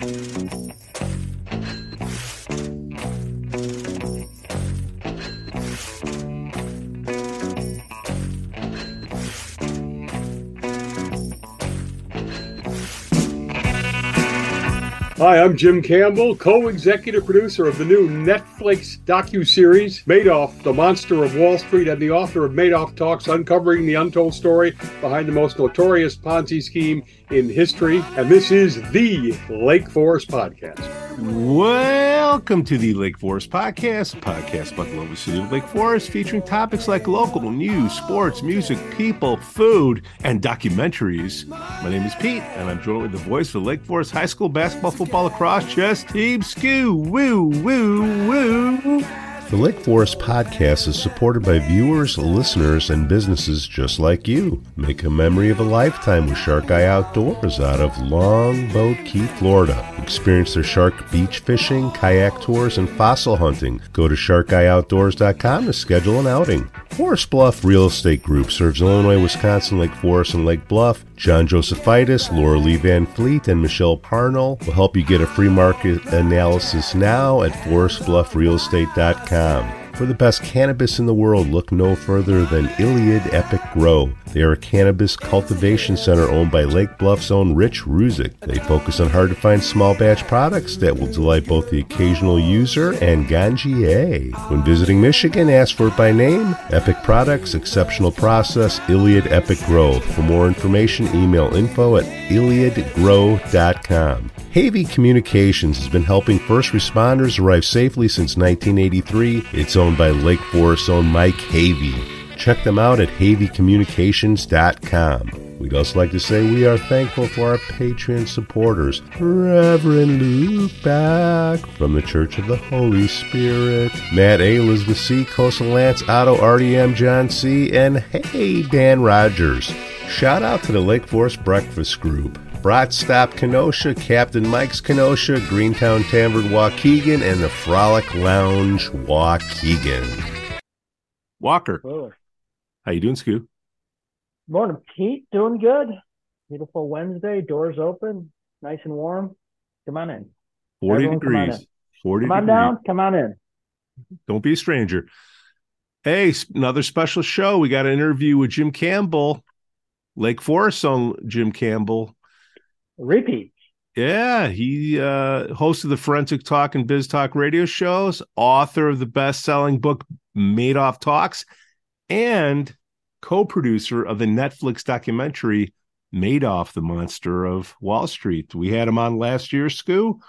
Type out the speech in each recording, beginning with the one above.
Hi, I'm Jim Campbell, co-executive producer of the new Netflix docu-series Madoff, The Monster of Wall Street, and the author of Madoff Talks, uncovering the untold story behind the most notorious Ponzi scheme in history. And this is the Lake Forest Podcast. Welcome to the Lake Forest Podcast, podcast about the lovely city of Lake Forest, featuring topics like local news, sports, music, people, food, and documentaries. My name is Pete, and I'm joined with the voice of Lake Forest High School basketball, football, lacrosse chess team, Skoo. Woo, woo, woo. The Lake Forest podcast is supported by viewers, listeners, and businesses just like you. Make a memory of a lifetime with Shark Eye Outdoors out of Longboat Key, Florida. Experience their shark beach fishing, kayak tours, and fossil hunting. Go to sharkeyeoutdoors.com to schedule an outing. Forest Bluff Real Estate Group serves Illinois, Wisconsin, Lake Forest, and Lake Bluff. John Josephitis, Laura Lee Van Fleet, and Michelle Parnell will help you get a free market analysis now at forestbluffrealestate.com. For the best cannabis in the world, look no further than Iliad Epic Grow. They are a cannabis cultivation center owned by Lake Bluff's own Rich Ruzick. They focus on hard to find small batch products that will delight both the occasional user and ganjier. When visiting Michigan, ask for it by name. Epic Products, exceptional process, Iliad Epic Grow. For more information, email info at iliadgrow.com. Havey Communications has been helping first responders arrive safely since 1983. It's owned by Lake Forest's own Mike Havey. Check them out at HaveyCommunications.com. We'd also like to say we are thankful for our Patreon supporters, Reverend Luke Back from the Church of the Holy Spirit, Matt A, Elizabeth C, Coastal Lance, Otto, RDM, John C, and hey, Dan Rogers. Shout out to the Lake Forest Breakfast Group. Brat Stop Kenosha, Captain Mike's Kenosha, Greentown Tavern Waukegan, and the Frolic Lounge Waukegan. Walker, Hello. how you doing, Skoo? Morning, Pete. Doing good. Beautiful Wednesday. Doors open. Nice and warm. Come on in. 40 Everyone come on degrees. in. 40 Come on degrees. down. Come on in. Don't be a stranger. Hey, another special show. We got an interview with Jim Campbell, Lake Forest own Jim Campbell. Repeat. Yeah, he uh, hosted the Forensic Talk and Biz Talk radio shows, author of the best-selling book Madoff Talks, and co-producer of the Netflix documentary Madoff, the Monster of Wall Street. We had him on last year, Skoo,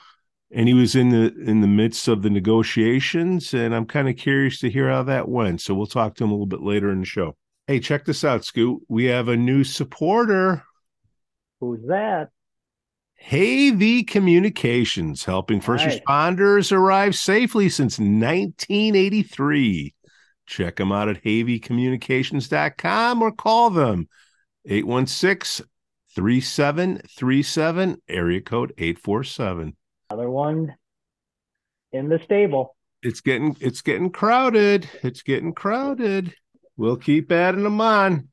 and he was in the in the midst of the negotiations, and I'm kind of curious to hear how that went. So we'll talk to him a little bit later in the show. Hey, check this out, Skoo. We have a new supporter. Who's that? Havey Communications, helping first Nice. responders arrive safely since 1983. Check them out at haveycommunications.com or call them 816 3737, area code 847. Another one in the stable. It's getting it's getting crowded. It's getting crowded. We'll keep adding them on.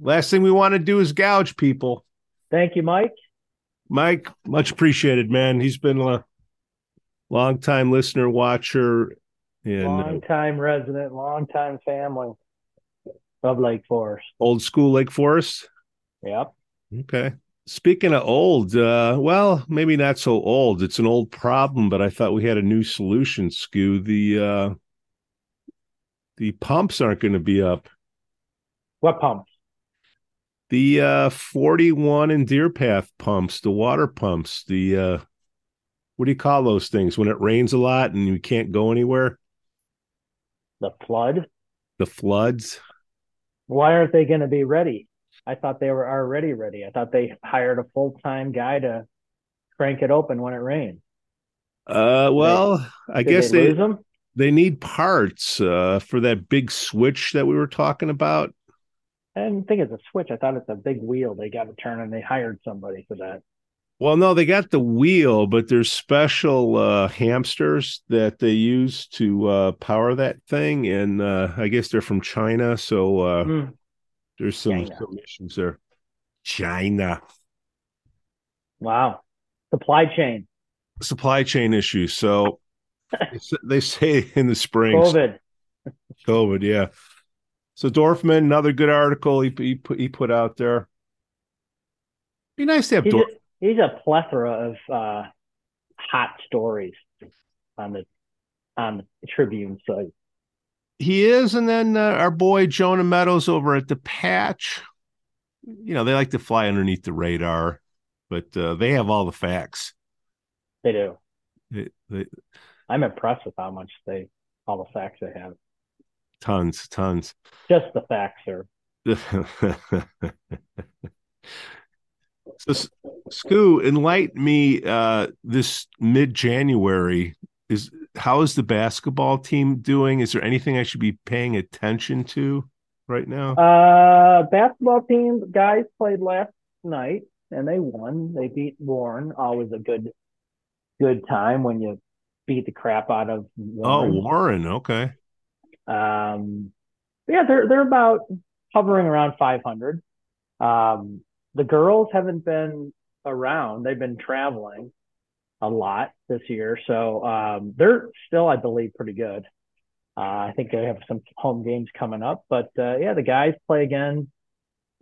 Last thing we want to do is gouge people. Thank you, Mike. Mike, much appreciated, man. He's been a long time listener, watcher, and uh, Long time resident, long time family of Lake Forest. old school Lake Forest. Yep. Okay. Speaking of old, uh, well, maybe not so old. It's an old problem, but I thought we had a new solution, Skoo. The uh the pumps aren't going to be up. What pumps? The uh 41 and Deer Path pumps, the water pumps, the uh what do you call those things when it rains a lot and you can't go anywhere? The flood? The floods. Why aren't they going to be ready? I thought they were already ready. I thought they hired a full time guy to crank it open when it rained. Uh well, I guess they, they lose them? they need parts uh for that big switch that we were talking about. I didn't think it's a switch. I thought it's a big wheel they got to turn, and they hired somebody for that. Well, no, they got the wheel, but there's special uh, hamsters that they use to uh, power that thing, and uh, I guess they're from China, so uh, Hmm. there's some, China. some issues there. China. Wow. Supply chain. Supply chain issues. So they say in the spring. COVID. COVID, yeah. So Dorfman, another good article he he put he put out there. Be nice to have he's, Dorf. a, he's a plethora of uh, hot stories on the on the Tribune site. He is, and then uh, our boy Jonah Meadows over at the Patch. You know they like to fly underneath the radar, but uh, they have all the facts. They do. They, they, I'm impressed with how much they all the facts they have. Tons, tons. Just the facts, sir. so, Scoo, enlighten me. Uh, this mid-January is how is the basketball team doing? Is there anything I should be paying attention to right now? Uh, basketball team guys played last night and they won. They beat Warren. Always a good, good time when you beat the crap out of Warren. Oh, Warren. Okay. Um, yeah, they're they're about hovering around 500. Um, the girls haven't been around; they've been traveling a lot this year, so um, they're still, I believe, pretty good. Uh, I think they have some home games coming up, but uh, yeah, the guys play again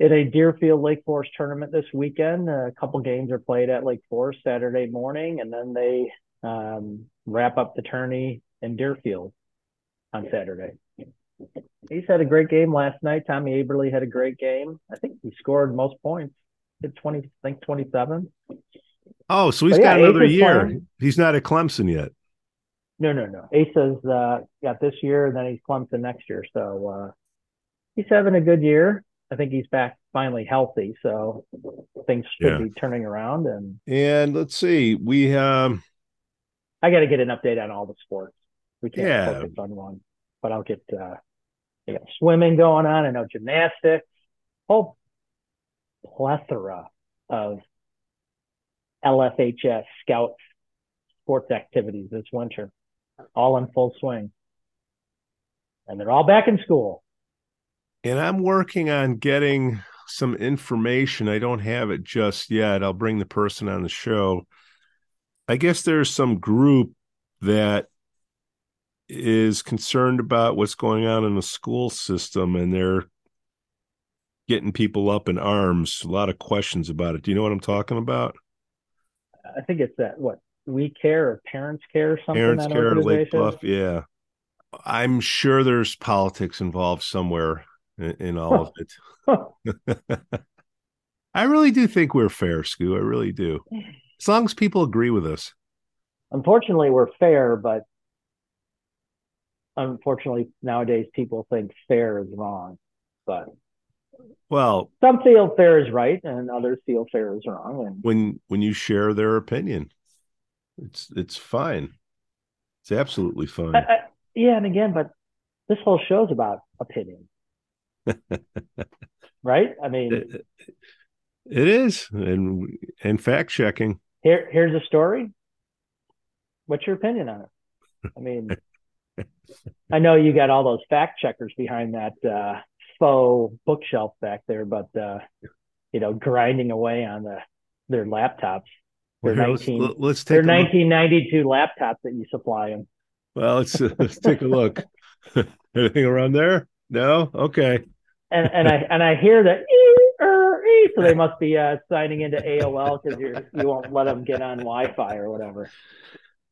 at a Deerfield Lake Forest tournament this weekend. a couple games are played at Lake Forest Saturday morning, and then they um, wrap up the tourney in Deerfield on Saturday. He's had a great game last night. Tommy Aberly had a great game. I think he scored most points. Did twenty, I think twenty-seven. Oh, so he's yeah, got another year. Playing. He's not at Clemson yet. No, no, no. Asa's uh, got this year, and then he's Clemson next year. So uh, he's having a good year. I think he's back finally healthy, so things should yeah. be turning around. And and let's see, we um, I got to get an update on all the sports. We can't yeah. focus on one, but I'll get uh, swimming going on. I know gymnastics, whole plethora of LFHS scouts sports activities this winter, all in full swing, and they're all back in school. And I'm working on getting some information. I don't have it just yet. I'll bring the person on the show. I guess there's some group that is concerned about what's going on in the school system and they're getting people up in arms. A lot of questions about it. Do you know what I'm talking about? I think it's that what we care or parents care something. Parents care Lake Bluff, yeah. I'm sure there's politics involved somewhere in, in all of it. I really do think we're fair, Scoo. I really do. As long as people agree with us. Unfortunately, we're fair, but unfortunately nowadays people think fair is wrong. But well, some feel fair is right, and others feel fair is wrong. And when when you share their opinion, it's it's fine. It's absolutely fine. I, I, yeah, and again, but this whole show's about opinion, right? I mean, it, it is, and and fact checking. Here, here's a story. What's your opinion on it? I mean, I know you got all those fact checkers behind that uh, faux bookshelf back there, but uh, you know, grinding away on the their laptops. Their well, 19, let's, let's take their 1992 laptops that you supply them. Well, let's uh, let's take a look. Anything around there? No. Okay. And and I and I hear that. So they must be uh, signing into AOL because you you won't let them get on Wi-Fi or whatever.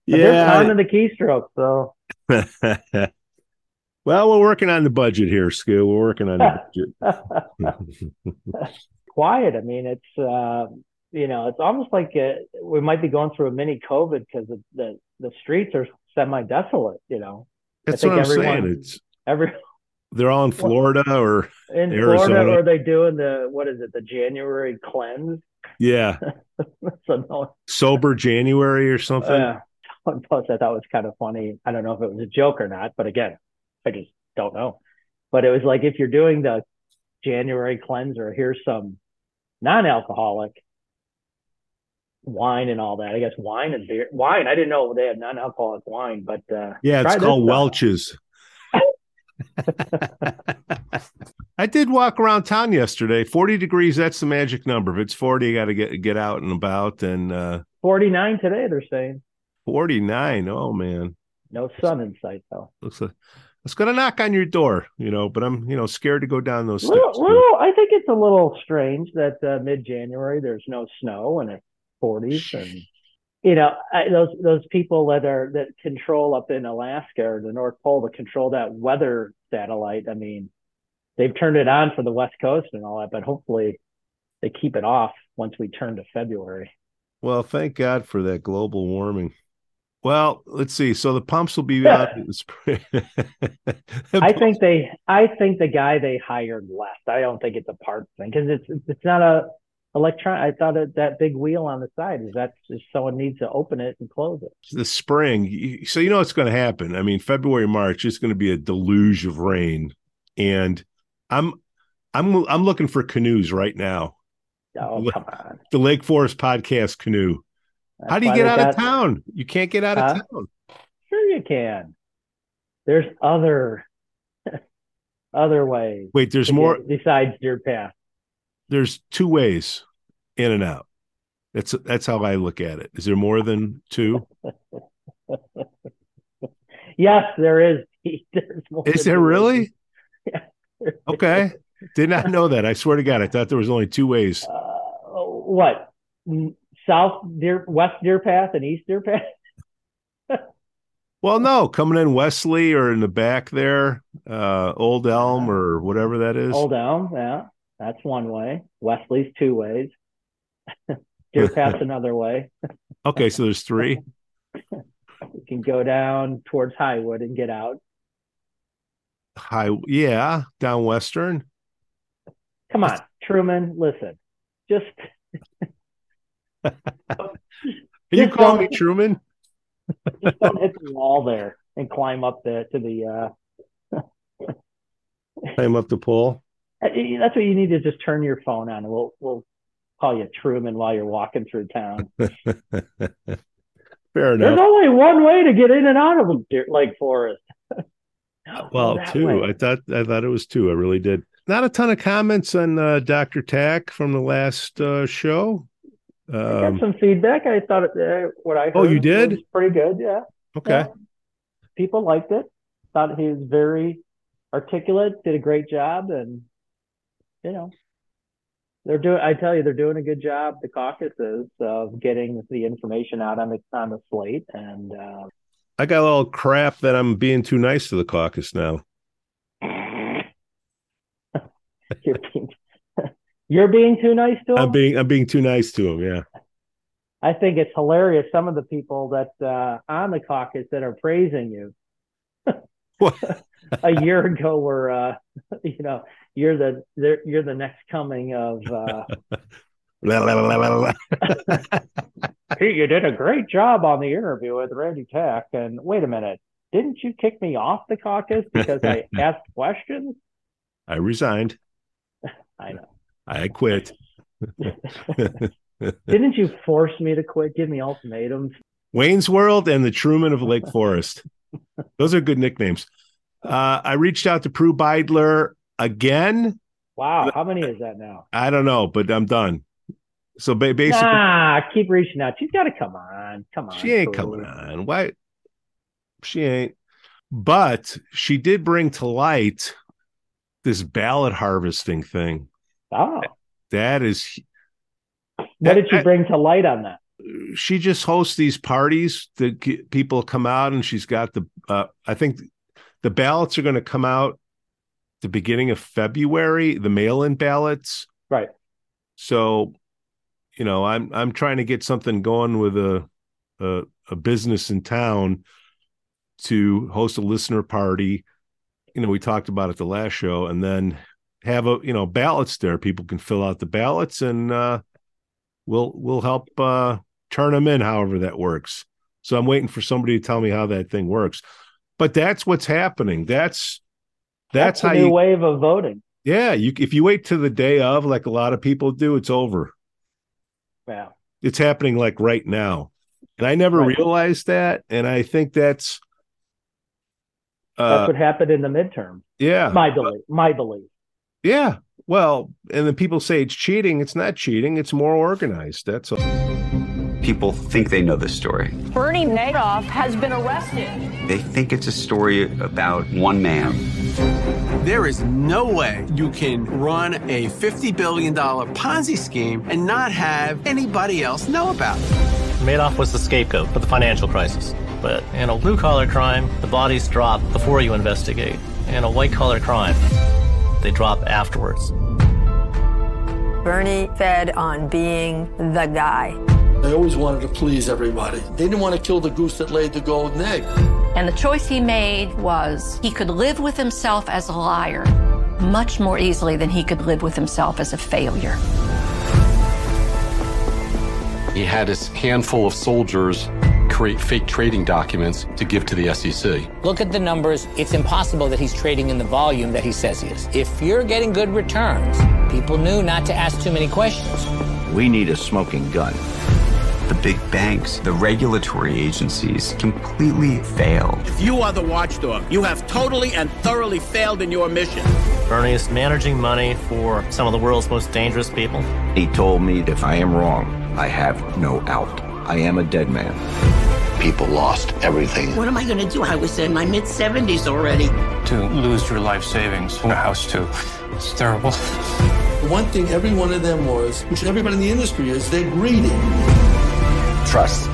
But yeah, they're pounding the keystroke. So well, we're working on the budget here, Skill. We're working on the budget. Quiet. I mean, it's uh, you know, it's almost like a, we might be going through a mini COVID because the the streets are semi desolate. You know, that's what I'm everyone, saying. It's every they're all in Florida or in Arizona. Florida, or they doing the what is it, the January cleanse? Yeah, so no, sober January or something. Uh, post I thought was kind of funny. I don't know if it was a joke or not, but again, I just don't know. But it was like if you're doing the January cleanser, here's some non-alcoholic wine and all that. I guess wine and beer. Wine. I didn't know they had non-alcoholic wine, but uh, yeah, it's called Welch's. I did walk around town yesterday. Forty degrees. That's the magic number. If it's forty, you got to get get out and about and uh, 49 today, they're saying. 49. Oh man. No sun in sight though. Looks like it's gonna knock on your door, you know, but I'm, you know, scared to go down those Little, steps. little, I think it's a little strange that uh, mid-January there's no snow and it's 40s and you know I, those those people that are that control up in Alaska or the North Pole that control that weather satellite. I mean, they've turned it on for the West Coast and all that, but hopefully they keep it off once we turn to February. Well, thank God for that global warming. Well, let's see. So the pumps will be on in the spring. I think they, I think the guy they hired left. I don't think it's a part thing because it's it's not a electron. I thought it, that big wheel on the side is that someone needs to open it and close it. the spring. So you know what's going to happen. I mean, February, March, it's going to be a deluge of rain, and I'm, I'm, I'm looking for canoes right now. Oh come on! The Lake Forest Podcast canoe. How do you get out they of town? You can't get out of Huh? town. Sure, you can. There's other other ways. Wait, there's more. get besides your Path. There's two ways in and out. That's that's how I look at it. Is there more than two? Yes, there is. Is there really? Okay. Did not know that. I swear to God, I thought there was only two ways. Uh, what? South Deer, West Deer Path, and East Deer Path. Well, no, coming in Wesley or in the back there, uh, Old Elm or whatever that is. Old Elm, yeah, that's one way. Wesley's two ways. Deer Path's another way. Okay, so there's three. You can go down towards Highwood and get out. High, yeah, down Western. Come on, Truman, listen. Just Are you call me Truman? just don't hit the wall there and climb up the to the uh Climb up the pole. Uh, That's what you need to just turn your phone on, and we'll we'll call you Truman while you're walking through town. Fair enough. There's only one way to get in and out of Lake Forest. No, Well, two. way. I thought I thought it was two. I really did. Not a ton of comments on uh, Dr. Tack from the last uh, show. I got Um, some feedback. I thought it, uh, what I heard Oh, you did? was pretty good. Yeah. okay. Yeah. People liked it. Thought he was very articulate. Did a great job, and you know, they're doing. I tell you, they're doing a good job. The caucuses of getting the information out on the on the slate, and uh, I got a little crap that I'm being too nice to the caucus now. you're being you're being too nice to him. I'm being I'm being too nice to him. Yeah. I think it's hilarious. Some of the people that uh, on the caucus that are praising you a year ago were, uh, you know, you're the you're the next coming of. Uh, hey, you did a great job on the interview with Randy Tack. And wait a minute, didn't you kick me off the caucus because I asked questions? I resigned. I know. I quit. Didn't you force me to quit? Give me ultimatums. Wayne's World and the Truman of Lake Forest. Those are good nicknames. Uh, I reached out to Prue Beidler again. Wow, how many is that now? I don't know, but I'm done. So ba- basically, Nah, keep reaching out. She's got to come on. Come on. she ain't Prue. coming on. Why? She ain't. But she did bring to light this ballot harvesting thing. Oh, That is, what did she bring to light on that? she just hosts these parties that people come out, and she's got the. Uh, I think the ballots are going to come out the beginning of February. The mail-in ballots. Right. So, you know, I'm I'm trying to get something going with a a, a business in town to host a listener party. You know, we talked about it the last show, and then have a you know ballots there. People can fill out the ballots, and uh, we'll we'll help uh, turn them in. However that works. So I'm waiting for somebody to tell me how that thing works. But that's what's happening. That's that's, a how new you wave of voting. yeah, you if you wait to the day of, like a lot of people do, it's over. Yeah. It's happening like right now, and I never Right. realized that. And I think that's, That's uh, what happened in the midterm. yeah, My belief. My belief. Yeah. Well, and then people say it's cheating. It's not cheating. It's more organized. That's all. People think they know this story. Bernie Madoff has been arrested. They think it's a story about one man. There is no way you can run a $50 billion Ponzi scheme and not have anybody else know about it. Madoff was the scapegoat for the financial crisis. But in a blue collar crime, the bodies drop before you investigate. In a white collar crime, they drop afterwards. Bernie fed on being the guy. They always wanted to please everybody. They didn't want to kill the goose that laid the golden egg. And the choice he made was he could live with himself as a liar much more easily than he could live with himself as a failure. He had his handful of soldiers create fake trading documents to give to the SEC. Look at the numbers. It's impossible that he's trading in the volume that he says he is. If you're getting good returns, people knew not to ask too many questions. We need a smoking gun. The big banks, the regulatory agencies completely failed. If you are the watchdog, you have totally and thoroughly failed in your mission. Bernie is managing money for some of the world's most dangerous people. He told me if I am wrong, I have no out. I am a dead man. People lost everything. What am I going to do? I was in my mid 70s already. To lose your life savings in a house, too. It's terrible. The one thing every one of them was, which everybody in the industry is, they're greedy. Trust,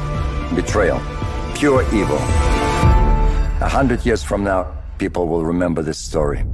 betrayal, pure evil. A hundred years from now, people will remember this story.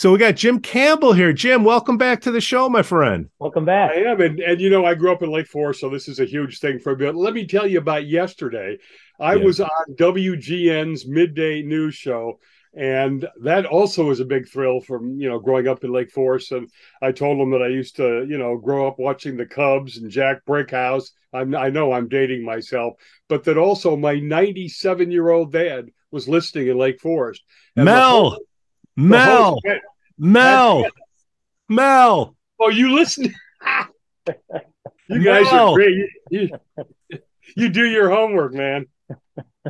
So we got Jim Campbell here. Jim, welcome back to the show, my friend. Welcome back. I am, and, and you know, I grew up in Lake Forest, so this is a huge thing for me. But let me tell you about yesterday. I yeah. was on WGN's midday news show, and that also was a big thrill from you know growing up in Lake Forest. And I told them that I used to you know grow up watching the Cubs and Jack Brickhouse. I'm, I know I'm dating myself, but that also my 97 year old dad was listening in Lake Forest. And Mel. Whole, Mel, Mel, Mel. Oh, you listen. you guys Mel. are great. You, you, you, do your homework, man.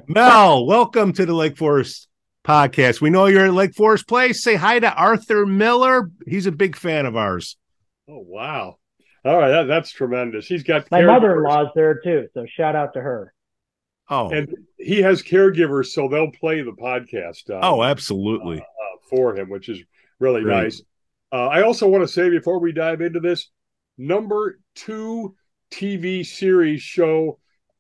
Mel, welcome to the Lake Forest podcast. We know you're at Lake Forest Place. Say hi to Arthur Miller. He's a big fan of ours. Oh wow! All right, that, that's tremendous. He's got my mother-in-law's there too, so shout out to her. Oh, and he has caregivers, so they'll play the podcast. Um, oh, absolutely. For him, which is really nice. Uh, I also want to say before we dive into this, number two TV series show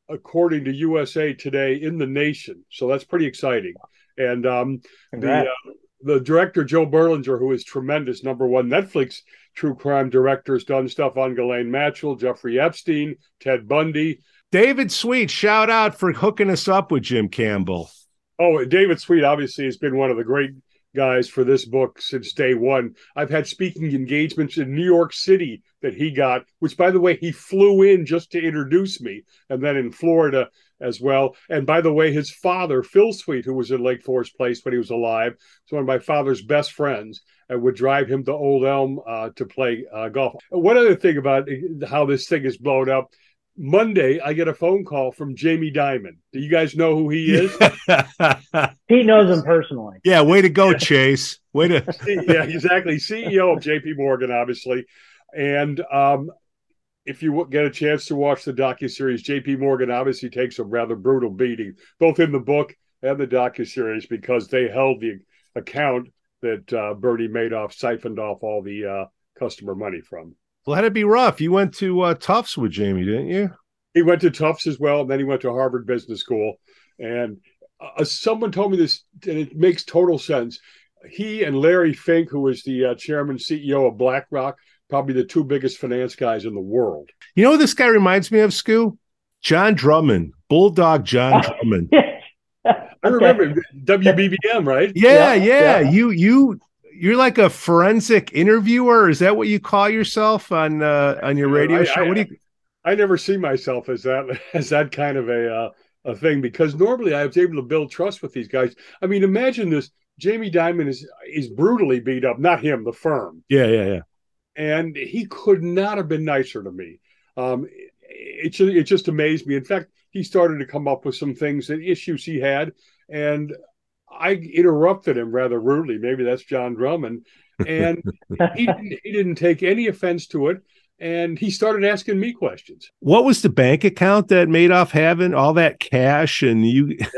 according to USA Today in the nation. So that's pretty exciting. And um, the uh, the director Joe Berlinger, who is tremendous, number one Netflix true crime director, has done stuff on Ghislaine Maxwell, Jeffrey Epstein, Ted Bundy. David Sweet, shout out for hooking us up with Jim Campbell. Oh, David Sweet obviously has been one of the great guys for this book since day one. I've had speaking engagements in New York City that he got, which, by the way, he flew in just to introduce me, and then in Florida as well. And by the way, his father, Phil Sweet, who was in Lake Forest Place when he was alive, was one of my father's best friends and would drive him to Old Elm uh, to play uh, golf. One other thing about how this thing is blown up Monday, I get a phone call from Jamie Dimon. Do you guys know who he is? he knows him personally. Yeah, way to go, Chase. Way to yeah, exactly. CEO of J.P. Morgan, obviously, and um, if you get a chance to watch the docu series, J.P. Morgan obviously takes a rather brutal beating, both in the book and the docu series, because they held the account that uh, Bernie Madoff siphoned off all the uh, customer money from. Well, had to be rough. You went to uh, Tufts with Jamie, didn't you? He went to Tufts as well, and then he went to Harvard Business School. And uh, someone told me this, and it makes total sense. He and Larry Fink, who was the uh, chairman CEO of BlackRock, probably the two biggest finance guys in the world. You know this guy reminds me of, Scoo? John Drummond, Bulldog John Drummond. I remember WBBM, right? Yeah, yeah, yeah, yeah. You you you're like a forensic interviewer. Is that what you call yourself on uh, on your radio I, show? I, what do you? I never see myself as that as that kind of a uh, a thing because normally I was able to build trust with these guys. I mean, imagine this: Jamie Dimon is is brutally beat up. Not him, the firm. Yeah, yeah, yeah. And he could not have been nicer to me. Um, it it just amazed me. In fact, he started to come up with some things and issues he had, and I interrupted him rather rudely. Maybe that's John Drummond, and he didn't, he didn't take any offense to it. and he started asking me questions. What was the bank account that Madoff having all that cash and you? Yep.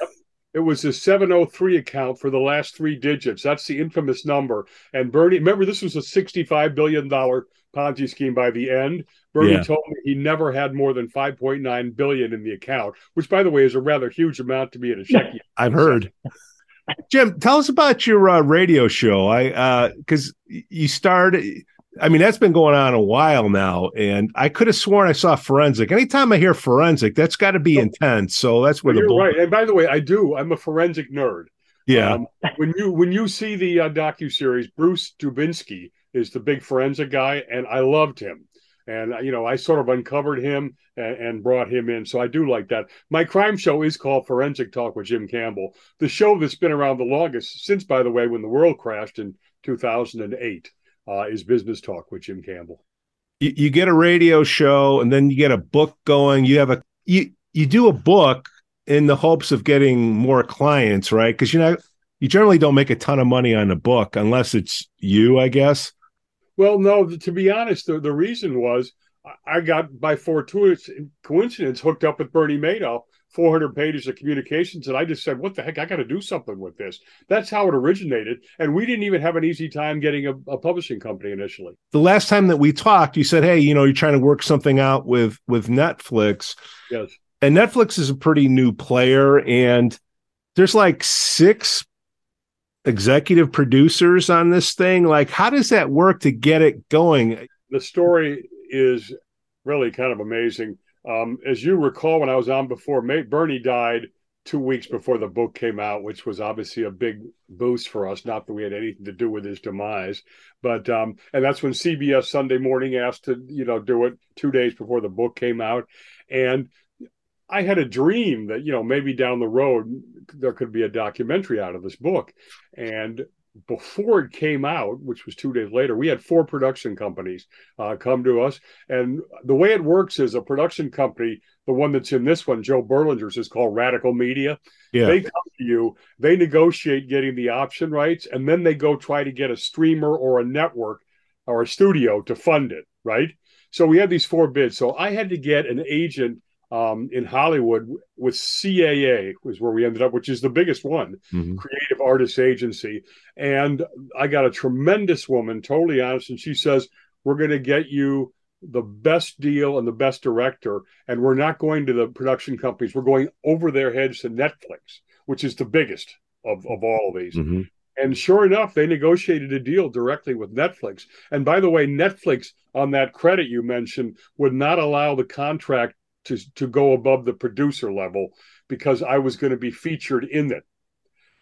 It was a 703 account for the last three digits. That's the infamous number. And Bernie, remember, this was a $65 billion Ponzi scheme by the end. Bernie yeah. told me he never had more than 5.9 billion in the account, which, by the way, is a rather huge amount to be in a checking. I've heard. Jim, tell us about your uh, radio show. I because uh, you started I mean, that's been going on a while now, and I could have sworn I saw forensic. Anytime I hear forensic, that's got to be oh. intense. So that's where well, the you're right. And by the way, I do. I'm a forensic nerd. Yeah. Um, when you when you see the uh, docu series, Bruce Dubinsky is the big forensic guy, and I loved him. And you know, I sort of uncovered him and, and brought him in. So I do like that. My crime show is called Forensic Talk with Jim Campbell, the show that's been around the longest since, by the way, when the world crashed in 2008 uh, is Business Talk with Jim Campbell. You, you get a radio show, and then you get a book going. You have a you you do a book in the hopes of getting more clients, right? Because you know you generally don't make a ton of money on a book unless it's you, I guess. Well, no. To be honest, the, the reason was I got by fortuitous coincidence hooked up with Bernie Madoff 400 pages of communications and i just said what the heck? I got to do something with this. That's how it originated and we didn't even have an easy time getting a, a, publishing company initially. The last time that we talked you said hey you know you're trying to work something out with with netflix. Yes. And netflix is a pretty new player and there's like six executive producers on this thing? Like how does that work to get it going? The story is really kind of amazing. Um, as you recall, when I was on before, Bernie died two weeks before the book came out, which was obviously a big boost for us. Not that we had anything to do with his demise, but um, and that's when CBS Sunday Morning asked to you know do it two days before the book came out, and I had a dream that you know maybe down the road there could be a documentary out of this book, and before it came out, which was two days later, we had four production companies uh, come to us. And the way it works is a production company, the one that's in this one, Joe Berlinger's, is called Radical Media. Yeah. They come to you, they negotiate getting the option rights, and then they go try to get a streamer or a network or a studio to fund it, right? So we had these four bids. So I had to get an agent um, in Hollywood with CAA was where we ended up, which is the biggest one, mm-hmm. Creative Artists Agency. And I got a tremendous woman, totally honest, and she says, "We're going to get you the best deal and the best director, and we're not going to the production companies. We're going over their heads to Netflix, which is the biggest of of all of these." Mm-hmm. And sure enough, they negotiated a deal directly with Netflix. And by the way, Netflix, on that credit you mentioned, would not allow the contract to to go above the producer level because I was going to be featured in it.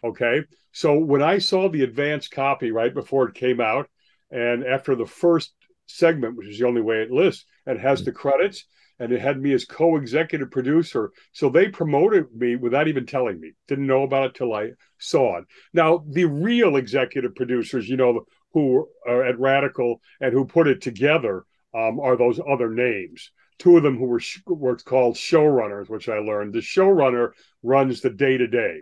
Okay, so when I saw the advanced copy right before it came out, and after the first segment, which is the only way it lists, and has the credits and it had me as co-executive producer. So they promoted me without even telling me. Didn't know about it till I saw it. Now the real executive producers, you know, who are at Radical and who put it together, um, are those other names two of them who were what's called showrunners, which I learned. The showrunner runs the day to day,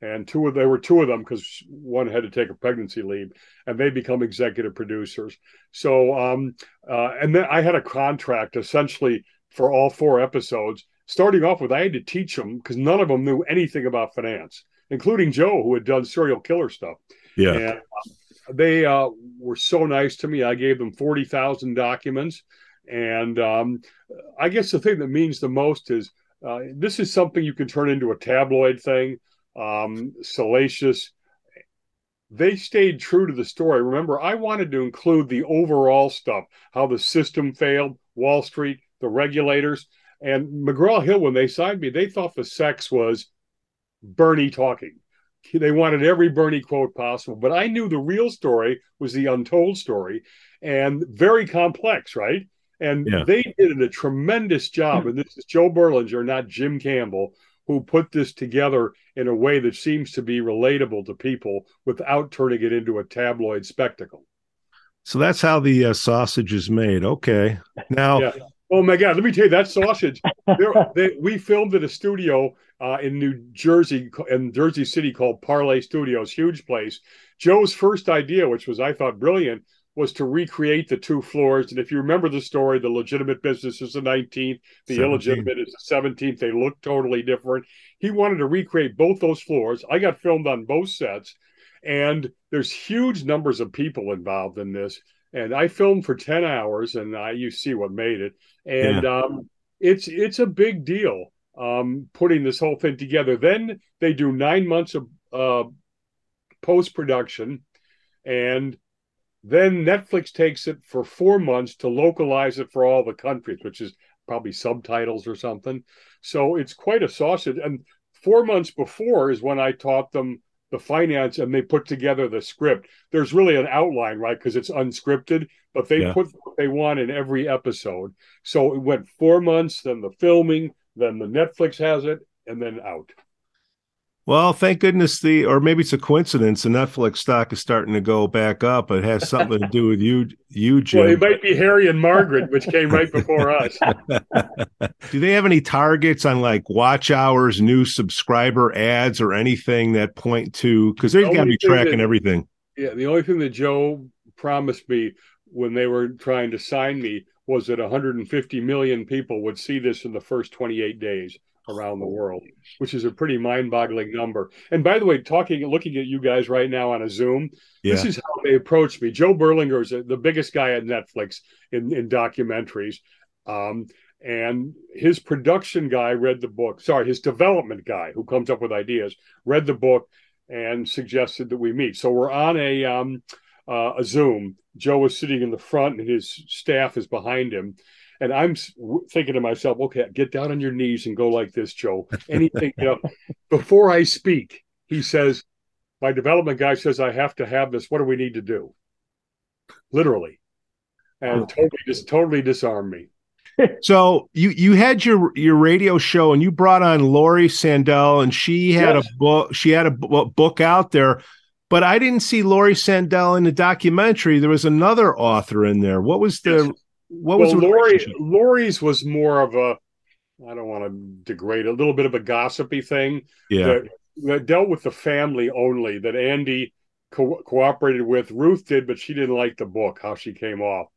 and two of there were two of them because one had to take a pregnancy leave, and they become executive producers. So, um, uh, and then I had a contract essentially for all four episodes. Starting off with, I had to teach them because none of them knew anything about finance, including Joe, who had done serial killer stuff. Yeah. And they uh, were so nice to me. I gave them 40,000 documents. And um, I guess the thing that means the most is uh, this is something you can turn into a tabloid thing, um, salacious. They stayed true to the story. Remember, I wanted to include the overall stuff, how the system failed, Wall Street, the regulators. And McGraw Hill, when they signed me, they thought the sex was Bernie talking. They wanted every Bernie quote possible. But I knew the real story was the untold story and very complex, right? And yeah. they did a tremendous job. And this is Joe Berlinger, not Jim Campbell, who put this together in a way that seems to be relatable to people without turning it into a tabloid spectacle. So that's how the uh, sausage is made. Okay. Now, yeah. oh my God, let me tell you that sausage. they, we filmed at a studio uh, in New Jersey, in Jersey City called Parlay Studios, huge place. Joe's first idea, which was I thought brilliant, was to recreate the two floors. And if you remember the story, the legitimate business is the 19th, the 17th. illegitimate is the 17th. They look totally different. He wanted to recreate both those floors. I got filmed on both sets, and there's huge numbers of people involved in this. And I filmed for 10 hours, and I you see what made it. And um, it's it's a big deal um, putting this whole thing together. Then they do nine months of uh, post production, and then Netflix takes it for four months to localize it for all the countries, which is probably subtitles or something. So it's quite a sausage. And four months before is when I taught them the finance and they put together the script. There's really an outline, right? Because it's unscripted, but they Yeah. put what they want in every episode. So it went four months, then the filming, then the Netflix has it, and then out. Well, thank goodness the, or maybe it's a coincidence. The Netflix stock is starting to go back up. It has something to do with you, you, Jim. Well, it might be Harry and Meghan, which came right before us. Do they have any targets on like watch hours, new subscriber ads, or anything that point to? Because they've The got to be tracking that- everything. Yeah, the only thing that Joe promised me when they were trying to sign me was that 150 million people would see this in the first 28 days around the world, which is a pretty mind-boggling number. And by the way, talking, looking at you guys right now on a Zoom, this is how they approached me. Joe Berlinger is the biggest guy at Netflix in in documentaries. Um, and his production guy read the book. Sorry, his development guy who comes up with ideas read the book and suggested that we meet. So we're on a um, uh, a Zoom. Joe is sitting in the front, and his staff is behind him. And I'm thinking to myself, okay, get down on your knees and go like this, Joe. Anything, you know. Before I speak, he says, my development guy says I have to have this. What do we need to do? Literally, and totally just totally disarmed me. So you you had your your radio show and you brought on Laurie Sandell and she had Yes. a book she had a book out there, but I didn't see Laurie Sandell in the documentary. There was another author in there. What was the what was well, Laurie. Laurie's was more of a, I don't want to degrade, a little bit of a gossipy thing. Yeah. That, that dealt with the family only, that Andy co- cooperated with. Ruth did, but she didn't like the book, how she came off.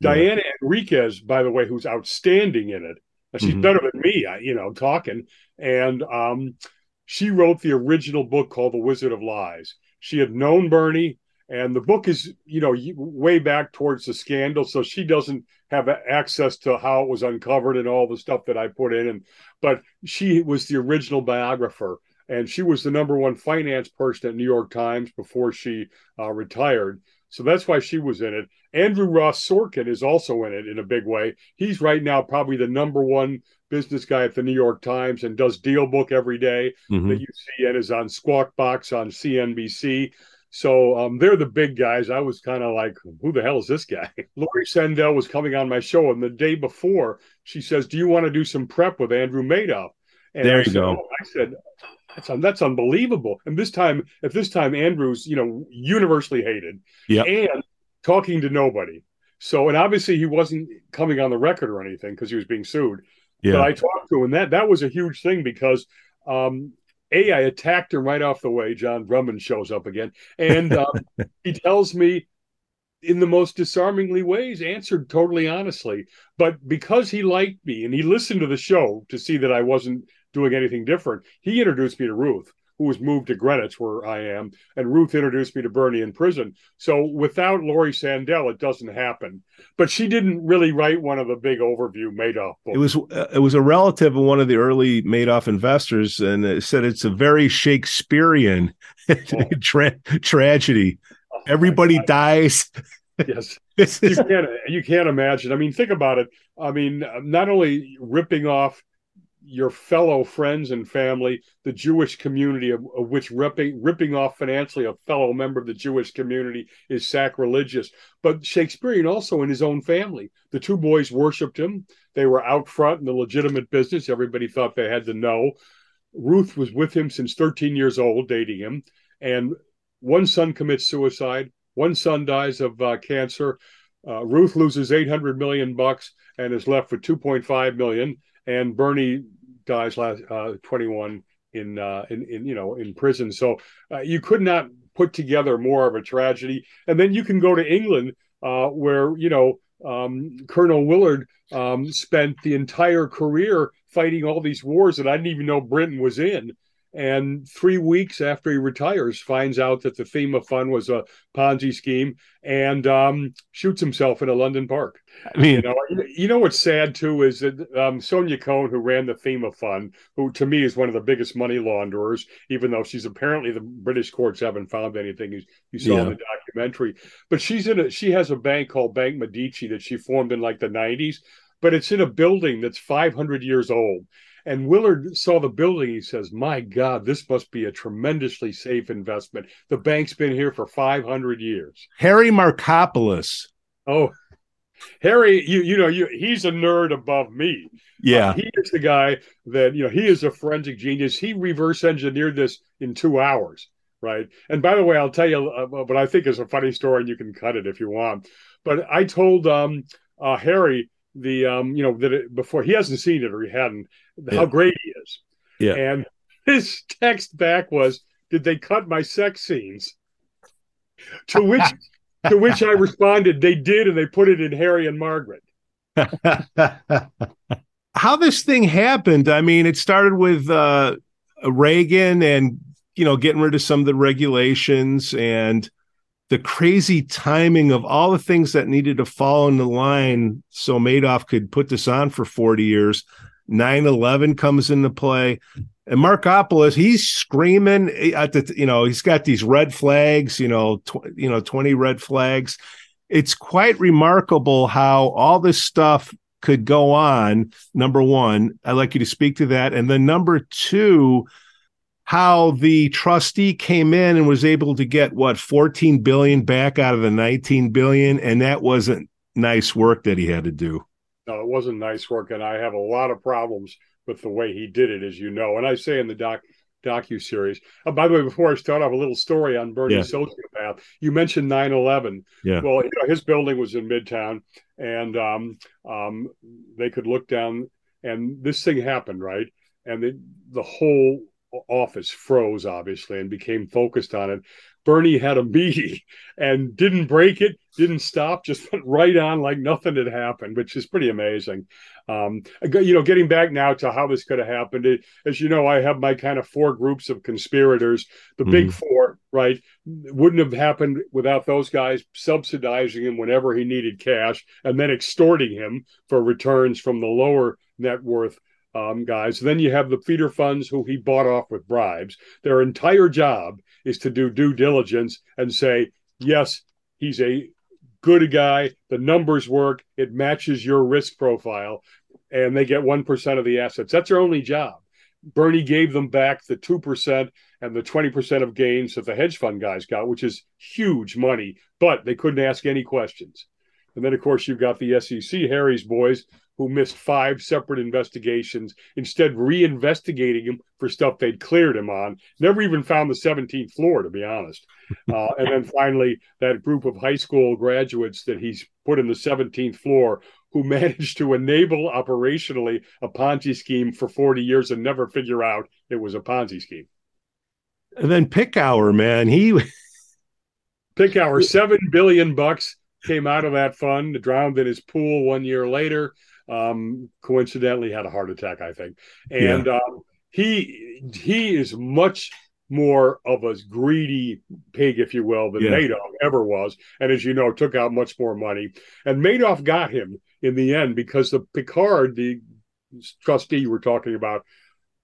Yeah. Diana Henriques, by the way, who's outstanding in it. She's Mhm. better than me, you know, talking. And um, she wrote the original book called The Wizard of Lies. She had known Bernie, and the book is, you know, way back towards the scandal, so she doesn't have access to how it was uncovered and all the stuff that I put in. And but she was the original biographer, and she was the number one finance person at New York Times before she uh, retired. So that's why she was in it. Andrew Ross Sorkin is also in it in a big way. He's right now probably the number one business guy at the New York Times and does Deal Book every day Mhm. that you see and is on Squawk Box on CNBC. So um, they're the big guys. I was kind of like, who the hell is this guy? Laurie Sandell was coming on my show, and the day before, she says, "Do you want to do some prep with Andrew Madoff?" And There I you said, go. "Oh," I said, that's, that's unbelievable. And this time, at this time, Andrew's, you know, universally hated Yep. and talking to nobody. So, and obviously he wasn't coming on the record or anything because he was being sued. Yeah. But I talked to him, and that that was a huge thing because um, a I attacked him right off the way. John Drummond shows up again, and um, he tells me in the most disarmingly ways, answered totally honestly. But because he liked me and he listened to the show to see that I wasn't doing anything different, he introduced me to Ruth, who was moved to Greenwich, where I am, and Ruth introduced me to Bernie in prison. So without Laurie Sandell, it doesn't happen. But she didn't really write one of the big overview Madoff books. It was uh, it was a relative of one of the early Madoff investors, and it said it's a very Shakespearean tra- tragedy. Everybody dies. yes you can't you can't imagine i mean think about it i mean not only ripping off your fellow friends and family the jewish community of, of which ripping ripping off financially a fellow member of the jewish community is sacrilegious. But shakespearean also in his own family the two boys worshiped him. They were out front in the legitimate business. Everybody thought they had to know. Ruth was with him since 13 years old dating him. And one son commits suicide. One son dies of uh, cancer. Uh, Ruth loses 800 million bucks and is left with 2.5 million. And Bernie dies last uh, 21 in, uh, in in you know in prison. So uh, you could not put together more of a tragedy. And then you can go to England. uh, where you know um, Colonel Willard um, spent the entire career fighting all these wars that I didn't even know Britain was in. And three weeks after he retires, finds out that the Thema fund was a Ponzi scheme and um, shoots himself in a London park. I mean, you know, you know what's sad too is that um, Sonja Kohn, who ran the Thema fund, who to me is one of the biggest money launderers, even though she's apparently the British courts haven't found anything you, you saw Yeah. in the documentary. But she's in a she has a bank called Bank Medici that she formed in like the 90s, but it's in a building that's 500 years old. And Willard saw the building. He says, My God, this must be a tremendously safe investment. The bank's been here for 500 years. Harry Markopolos. Oh, Harry, you you know, you he's a nerd above me. Yeah. Uh, he is the guy that, you know, he is a forensic genius. He reverse engineered this in two hours, right? And by the way, I'll tell you uh, what I think is a funny story, and you can cut it if you want. But I told um, uh, Harry the um, you know that it, before he hasn't seen it or he hadn't how great he is. Yeah. And his text back was, "Did they cut my sex scenes?" To which to which I responded, "They did, and they put it in Harry and Meghan." How this thing happened? I mean, it started with uh, Reagan and you know getting rid of some of the regulations and the crazy timing of all the things that needed to fall in the line so Madoff could put this on for 40 years. 9-11 comes into play. And Markopolos, he's screaming at the, you know, he's got these red flags, you know, tw- you know, 20 red flags. It's quite remarkable how all this stuff could go on. Number one, I'd like you to speak to that. And then number two, how the trustee came in and was able to get what 14 billion back out of the 19 billion. And that wasn't nice work that he had to do. No, it wasn't nice work, and I have a lot of problems with the way he did it, as you know. And I say in the doc docu series. Uh, by the way, before I start off, a little story on Bernie Yeah. sociopath. You mentioned 9-11. Yeah. Well, you know, his building was in Midtown, and um, um, they could look down, and this thing happened, right? And the the whole office froze, obviously, and became focused on it. Bernie had a meeting and didn't break it, didn't stop, just went right on like nothing had happened, which is pretty amazing. Um, you know, getting back now to how this could have happened, it, as you know, I have my kind of four groups of conspirators. The big Mhm. four, right, wouldn't have happened without those guys subsidizing him whenever he needed cash and then extorting him for returns from the lower net worth um, guys. Then you have the feeder funds who he bought off with bribes. Their entire job is to do due diligence and say, yes, he's a good guy. The numbers work. It matches your risk profile. And they get 1% of the assets. That's their only job. Bernie gave them back the 2% and the 20% of gains that the hedge fund guys got, which is huge money, but they couldn't ask any questions. And then, of course, you've got the SEC, Harry's boys, who missed five separate investigations, instead reinvestigating him for stuff they'd cleared him on. Never even found the 17th floor, to be honest. Uh, and then finally, that group of high school graduates that he's put in the 17th floor who managed to enable operationally a Ponzi scheme for 40 years and never figure out it was a Ponzi scheme. And then Picower, man, he Picower seven billion bucks came out of that fund, drowned in his pool one year later. Um, coincidentally, had a heart attack, I think. And um, he he is much more of a greedy pig, if you will, than Yeah. Madoff ever was. And as you know, took out much more money. And Madoff got him in the end because the Picard, the trustee you were talking about,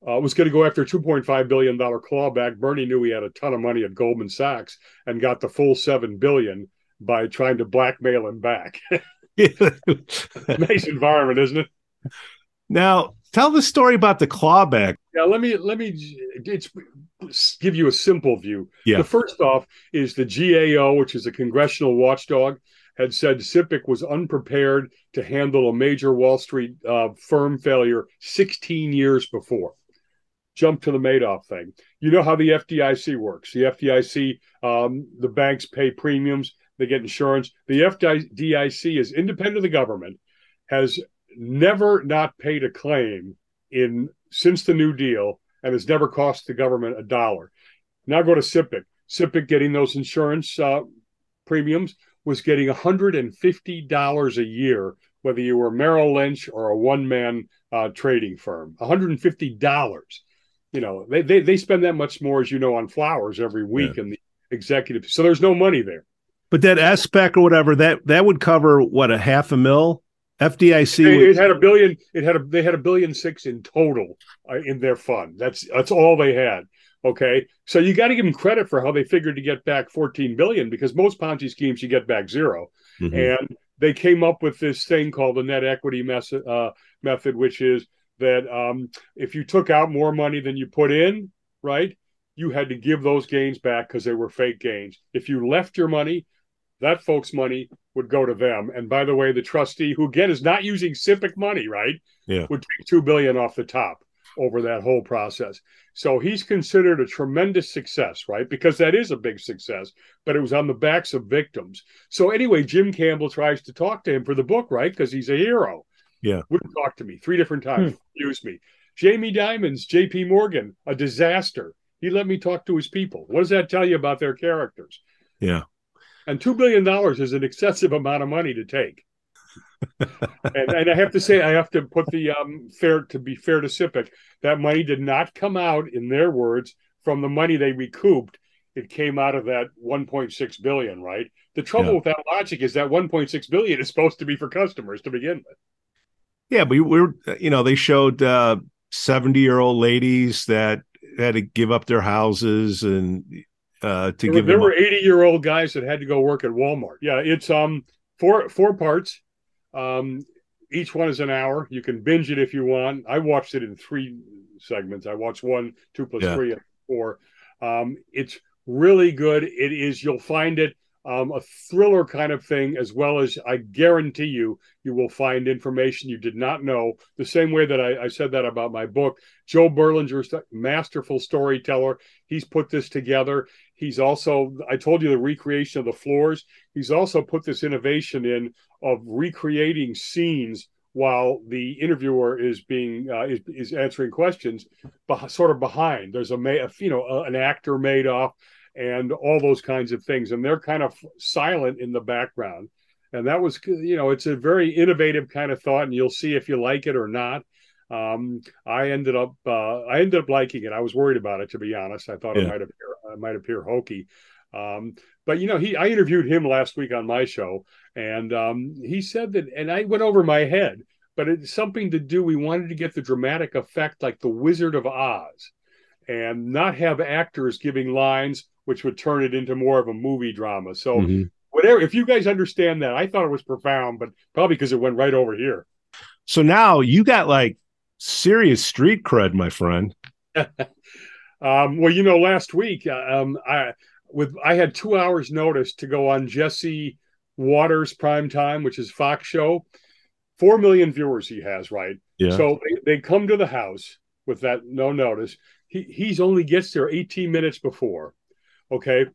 uh, was going to go after a $2.5 billion clawback. Bernie knew he had a ton of money at Goldman Sachs and got the full 7 billion by trying to blackmail him back. nice environment, isn't it? now tell the story about the clawback. Yeah, let me let me it's give you a simple view. Yeah. The first off is the GAO, which is a congressional watchdog, had said SIPC was unprepared to handle a major Wall Street uh, firm failure 16 years before. Jump to the Madoff thing. You know how the FDIC works. The FDIC, um, the banks pay premiums, they get insurance. The FDIC is independent of the government, has never not paid a claim in since the New Deal and has never cost the government a dollar. Now go to SIPC. SIPC getting those insurance uh, premiums. was getting $150 a year, whether you were Merrill Lynch or a one man uh, trading firm. $150. You know, they, they, they spend that much more, as you know, on flowers every week yeah. in the executive. So there's no money there. But that SPAC or whatever, that that would cover what a half a mil? FDIC. It, it, had a billion. It had a they had a billion six in total uh, in their fund. That's that's all they had. Okay, so you got to give them credit for how they figured to get back 14 billion because most Ponzi schemes you get back 0 mm-hmm. and they came up with this thing called the net equity method, uh, method, which is that um, if you took out more money than you put in, right, you had to give those gains back because they were fake gains. If you left your money, that folks' money would go to them. And by the way, the trustee, who again is not using SIPC money, right, yeah. would take two billion off the top over that whole process. So he's considered a tremendous success, right? Because that is a big success, but it was on the backs of victims. So anyway, Jim Campbell tries to talk to him for the book, right? Because he's a hero. Yeah. Wouldn't talk to me three different times, hmm. Use me. Jamie Dimon's, JP Morgan, a disaster. He let me talk to his people. What does that tell you about their characters? Yeah. And $2 billion is an excessive amount of money to take and, and I have to say, I have to put the um, fair to be fair to SIPC, that money did not come out, in their words, from the money they recouped. It came out of that 1.6 billion, right? The trouble yeah. with that logic is that 1.6 billion is supposed to be for customers to begin with. Yeah, but we were, you know, they showed 70 uh, year old ladies that had to give up their houses and uh, to there give. There were 80 year old guys that had to go work at Walmart. Yeah, it's um four four parts. Um, each one is an hour. You can binge it if you want. I watched it in three segments. I watched one, two plus yeah. three, and four. Um, it's really good. It is. You'll find it um, a thriller kind of thing, as well as I guarantee you, you will find information you did not know. The same way that I, I said that about my book. Joe Berlinger's masterful storyteller. He's put this together. He's also, I told you the recreation of the floors. He's also put this innovation in of recreating scenes while the interviewer is being uh, is, is answering questions, but sort of behind. There's a, you know an actor Madoff and all those kinds of things, and they're kind of silent in the background. And that was you know it's a very innovative kind of thought, and you'll see if you like it or not. Um, I ended up uh, I ended up liking it. I was worried about it to be honest. I thought yeah. it might appear it might appear hokey. Um, but you know, he I interviewed him last week on my show, and um, he said that, and I went over my head, but it's something to do. We wanted to get the dramatic effect like the Wizard of Oz, and not have actors giving lines which would turn it into more of a movie drama. So. Mm-hmm. Whatever, if you guys understand that, I thought it was profound, but probably because it went right over here. So now you got like serious street cred, my friend. um, well, you know, last week, uh, um, I with I had two hours notice to go on Jesse Watters prime time, which is Fox show. Four million viewers he has, right? Yeah. So they, they come to the house with that no notice. He he's only gets there 18 minutes before. Okay.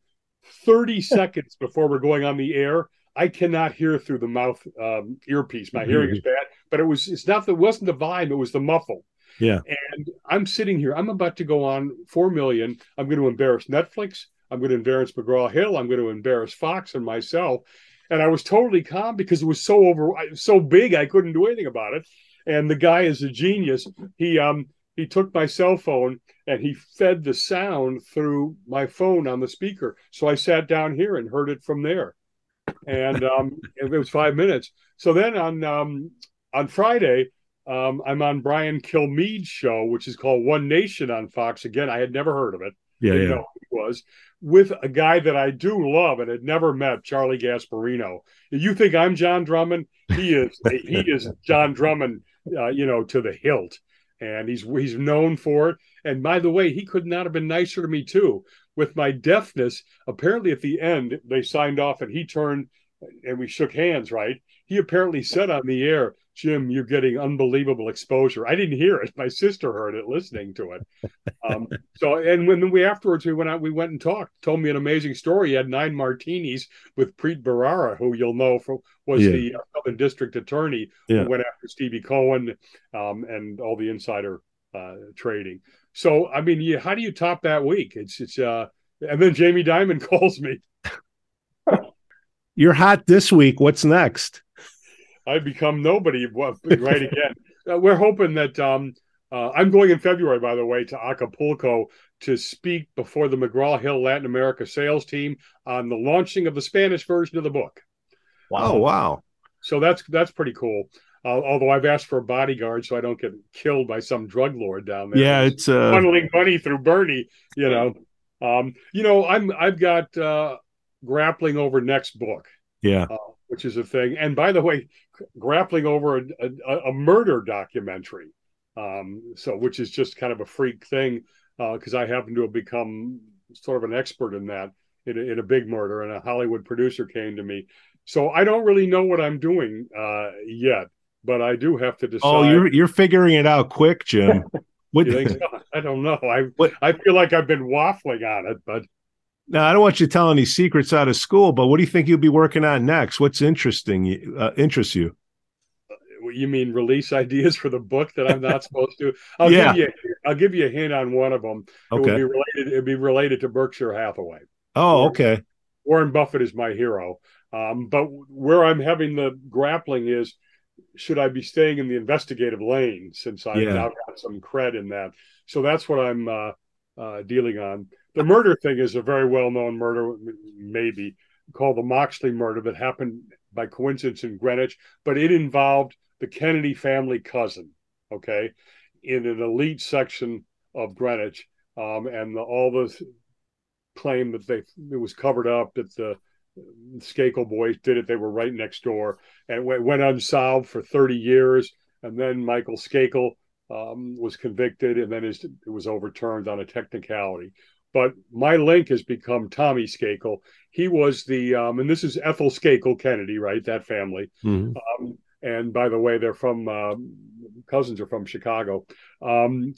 30 seconds before we're going on the air. I cannot hear through the mouth um, earpiece. My mm-hmm. hearing is bad, but it was it's not the it wasn't the volume, it was the muffle. Yeah. And I'm sitting here, I'm about to go on four million. I'm going to embarrass Netflix. I'm going to embarrass McGraw Hill. I'm going to embarrass Fox and myself. And I was totally calm because it was so over, so big, I couldn't do anything about it. And the guy is a genius. He um he took my cell phone and he fed the sound through my phone on the speaker. So I sat down here and heard it from there and um, it was five minutes. So then on um, on Friday, um, I'm on Brian Kilmeade's show, which is called One Nation on Fox. Again, I had never heard of it. Yeah, yeah. Know who was with a guy that I do love and had never met, Charlie Gasparino. You think I'm John Drummond? He is. he is John Drummond. Uh, you know, to the hilt, and he's he's known for it. And by the way, he could not have been nicer to me too with my deafness, apparently at the end they signed off and he turned and we shook hands, right? He apparently said on the air, Jim, you're getting unbelievable exposure. I didn't hear it. My sister heard it listening to it. Um, so, and when we afterwards we went out, we went and talked. Told me an amazing story. He had nine martinis with Preet Bharara, who you'll know from, was yeah. the Southern District Attorney yeah. who went after Stevie Cohen um, and all the insider uh, trading. So I mean, you, how do you top that week? It's it's uh, and then Jamie Dimon calls me. You're hot this week. What's next? I become nobody right again. uh, we're hoping that um, uh, I'm going in February, by the way, to Acapulco to speak before the McGraw Hill Latin America sales team on the launching of the Spanish version of the book. Wow! Oh, wow! So that's that's pretty cool. Uh, although I've asked for a bodyguard so I don't get killed by some drug lord down there. Yeah, it's uh... funneling money through Bernie. You know, um, you know, I'm I've got uh, grappling over next book. Yeah, uh, which is a thing. And by the way, grappling over a, a, a murder documentary. Um, so which is just kind of a freak thing because uh, I happen to have become sort of an expert in that in a, in a big murder, and a Hollywood producer came to me. So I don't really know what I'm doing uh, yet but I do have to decide. Oh, you're you're figuring it out quick, Jim. What, you think so? I don't know. I what, I feel like I've been waffling on it, but now I don't want you to tell any secrets out of school. But what do you think you'll be working on next? What's interesting uh, interests you? You mean release ideas for the book that I'm not supposed to? I'll yeah. give you. I'll give you a hint on one of them. It okay. Be related. It'd be related to Berkshire Hathaway. Oh, Warren, okay. Warren Buffett is my hero. Um, but where I'm having the grappling is should I be staying in the investigative lane since I've yeah. now got some cred in that? So that's what I'm uh, uh, dealing on. The murder thing is a very well known murder, maybe called the Moxley murder that happened by coincidence in Greenwich, but it involved the Kennedy family cousin, okay, in an elite section of Greenwich. Um, and the, all the claim that they it was covered up that the Skakel boys did it. They were right next door and it went unsolved for 30 years. And then Michael Skakel um, was convicted and then his, it was overturned on a technicality. But my link has become Tommy Skakel. He was the, um, and this is Ethel Skakel Kennedy, right? That family. Mm-hmm. Um, and by the way, they're from, uh, cousins are from Chicago. Um,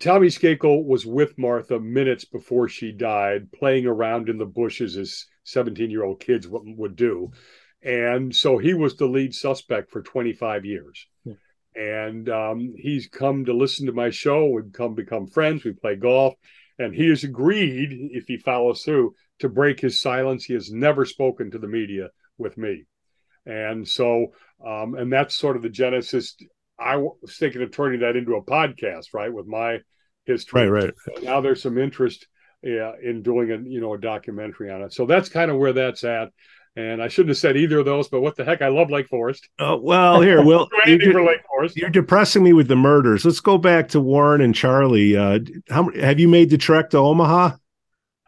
Tommy Skakel was with Martha minutes before she died, playing around in the bushes as 17 year old kids would do. And so he was the lead suspect for 25 years. And um, he's come to listen to my show. We've come become friends. We play golf. And he has agreed, if he follows through, to break his silence. He has never spoken to the media with me. And so, um, and that's sort of the genesis. I was thinking of turning that into a podcast, right, with my history. Right, right. So now there's some interest yeah, in doing a you know a documentary on it. So that's kind of where that's at. And I shouldn't have said either of those, but what the heck? I love Lake Forest. Oh well, here, Will. you're, Lake Forest. you're depressing me with the murders. Let's go back to Warren and Charlie. Uh, how have you made the trek to Omaha?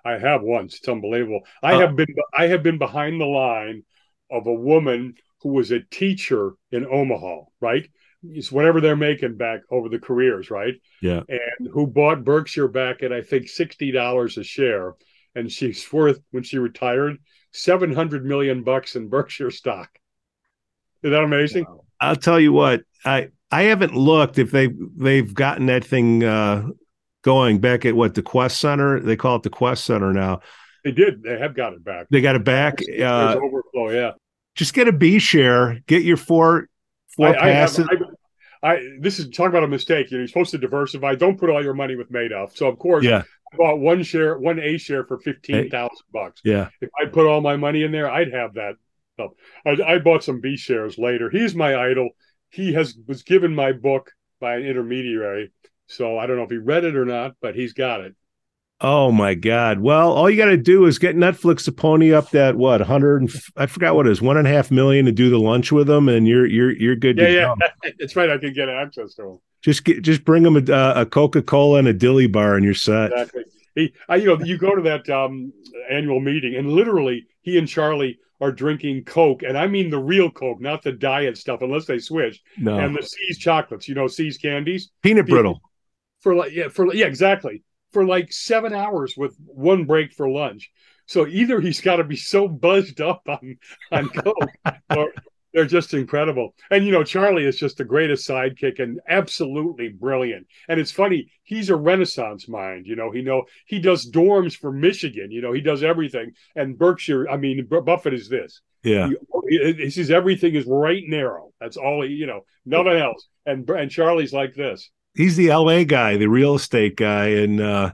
I have once. It's unbelievable. I uh, have been I have been behind the line of a woman who was a teacher in Omaha, right? it's whatever they're making back over the careers, right? Yeah. And who bought Berkshire back at I think sixty dollars a share, and she's worth when she retired seven hundred million bucks in Berkshire stock. Is that amazing? I'll tell you what I I haven't looked if they they've gotten that thing uh, going back at what the Qwest Center they call it the Qwest Center now. They did. They have got it back. They got it back. There's, uh, overflow. Yeah. Just get a B share. Get your four four I, passes. I have, I this is talk about a mistake. You know, you're supposed to diversify. Don't put all your money with Madoff. So of course, yeah. Bought one share, one A share for fifteen thousand bucks. Yeah. If I put all my money in there, I'd have that. I, I bought some B shares later. He's my idol. He has was given my book by an intermediary. So I don't know if he read it or not, but he's got it. Oh my God! Well, all you got to do is get Netflix to pony up that what hundred I forgot what it is one and a half million to do the lunch with them, and you're you're you're good. Yeah, yeah, it's right. I can get access to them. Just get just bring them a, a Coca Cola and a dilly bar, and you're set. Exactly. He, I, you know, you go to that um, annual meeting, and literally he and Charlie are drinking Coke, and I mean the real Coke, not the diet stuff, unless they switch. No. And the See's chocolates, you know, See's candies, peanut brittle. For like, yeah, for yeah, exactly for like seven hours with one break for lunch. So either he's got to be so buzzed up on on coke, or they're just incredible. And you know, Charlie is just the greatest sidekick and absolutely brilliant. And it's funny, he's a Renaissance mind. You know, he know he does dorms for Michigan. You know, he does everything. And Berkshire, I mean, Buffett is this. Yeah, he, he says everything is right narrow. That's all he, you know, nothing else. And and Charlie's like this he's the LA guy, the real estate guy, and uh,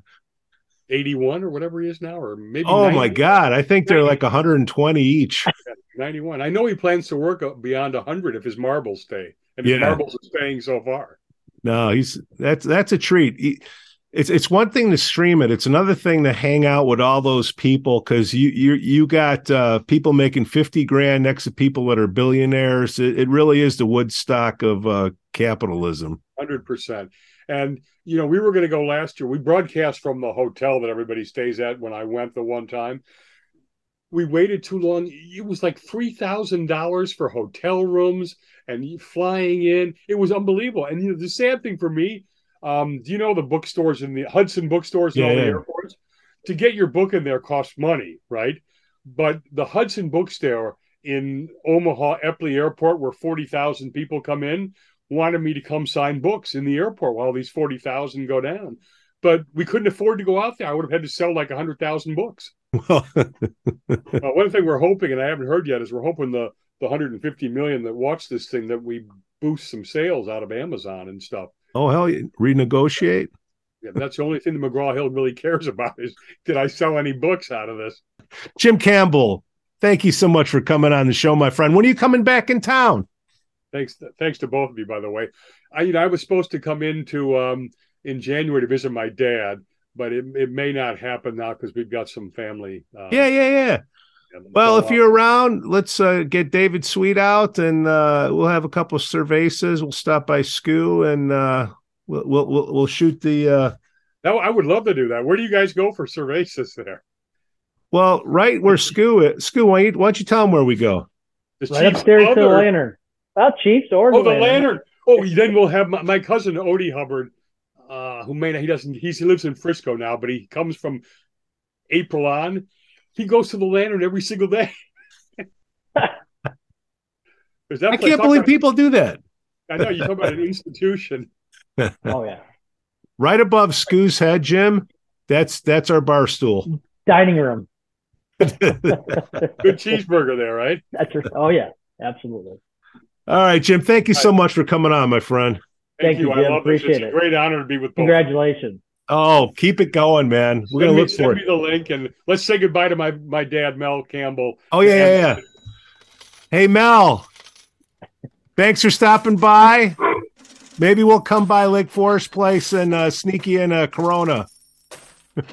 81 or whatever he is now, or maybe. Oh 90. my God! I think they're like 120 each. 91. I know he plans to work beyond 100 if his marbles stay, and his Yeah. marbles are staying so far. No, he's that's that's a treat. He- it's it's one thing to stream it. It's another thing to hang out with all those people because you you you got uh, people making fifty grand next to people that are billionaires. It, it really is the Woodstock of uh, capitalism. Hundred percent. And you know, we were going to go last year. We broadcast from the hotel that everybody stays at. When I went the one time, we waited too long. It was like three thousand dollars for hotel rooms and flying in. It was unbelievable. And you know, the sad thing for me, um, do you know the bookstores in the Hudson bookstores in all the Yeah. airports? To get your book in there costs money, right? But the Hudson bookstore in Omaha Eppley Airport, where forty thousand people come in, wanted me to come sign books in the airport while these 40,000 go down. But we couldn't afford to go out there. I would have had to sell like 100,000 books. Well, Uh, one thing we're hoping, and I haven't heard yet, is we're hoping the, the 150 million that watch this thing that we boost some sales out of Amazon and stuff. oh hell, yeah. renegotiate. Yeah, that's the only thing that McGraw Hill really cares about is did I sell any books out of this? Jim Campbell, thank you so much for coming on the show, my friend. When are you coming back in town? Thanks, thanks to both of you, by the way. I, you know, I was supposed to come into um, in January to visit my dad, but it, it may not happen now because we've got some family. Uh, Yeah, yeah, yeah. Well, if you're around, let's uh, get David Sweet out, and uh, we'll have a couple of cervezas. We'll stop by Scoo, and uh, we'll, we'll we'll we'll shoot the. Uh, No, I would love to do that. Where do you guys go for cervezas there? well, right where Scoo is. Scoo, why don't you, why don't you tell them where we go? The Right Chiefs upstairs to the Club lantern. Well, Chiefs or Oh, the lantern. Oh, then we'll have my, my cousin Odie Hubbard, uh, who may not, he doesn't, he's, he lives in Frisco now, but he comes from April on. He goes to the lantern every single day. I can't believe people do that. I know you talk about an institution. Oh yeah. Right above Scoo's head, Jim. That's that's our bar stool. Dining room. Good cheeseburger there, right? That's right. Oh yeah, absolutely. All right, Jim. Thank you so much for coming on, my friend. Thank you, I Jim. love this. It's Appreciate a it. great honor to be with both. Congratulations. Oh, keep it going, man. We're Send gonna me, look send for me it. the link and let's say goodbye to my my dad, Mel Campbell. Oh yeah, yeah, yeah. Hey Mel, thanks for stopping by. Maybe we'll come by Lake Forest Place and uh, sneak you in a Corona.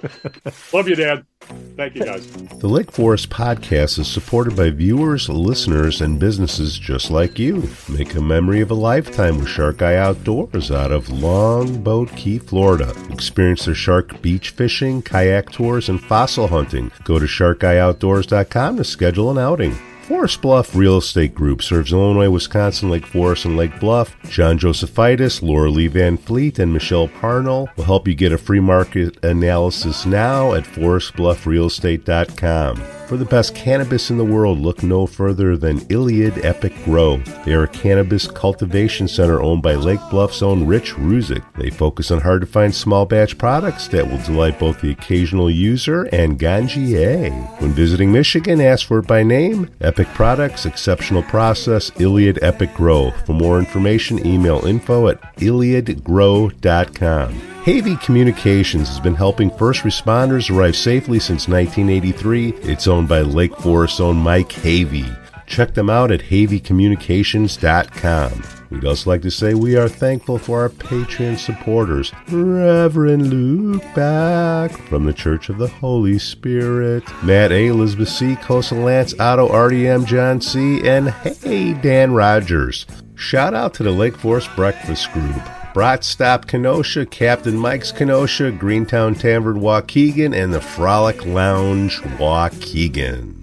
Love you, Dad. Thank you, guys. The Lake Forest podcast is supported by viewers, listeners, and businesses just like you. Make a memory of a lifetime with Shark Eye Outdoors out of Longboat Key, Florida. Experience their shark beach fishing, kayak tours, and fossil hunting. Go to sharkeyeoutdoors.com to schedule an outing. Forest Bluff Real Estate Group serves Illinois, Wisconsin, Lake Forest, and Lake Bluff. John Josephitis, Laura Lee Van Fleet, and Michelle Parnell will help you get a free market analysis now at forestbluffrealestate.com. For the best cannabis in the world, look no further than Iliad Epic Grow. They are a cannabis cultivation center owned by Lake Bluff's own Rich Ruzick. They focus on hard to find small batch products that will delight both the occasional user and ganjier. When visiting Michigan, ask for it by name. Epic Products, exceptional process, Iliad Epic Grow. For more information, email info at iliadgrow.com. Havey Communications has been helping first responders arrive safely since 1983. It's owned by Lake Forest's own Mike Havey. Check them out at HaveyCommunications.com. We'd also like to say we are thankful for our Patreon supporters, Reverend Luke Back from the Church of the Holy Spirit, Matt A, Elizabeth C, Coastal Lance, Otto, RDM, John C, and hey, Dan Rogers. Shout out to the Lake Forest Breakfast Group. Brat Stop Kenosha, Captain Mike's Kenosha, Greentown Tavern Waukegan, and the Frolic Lounge Waukegan.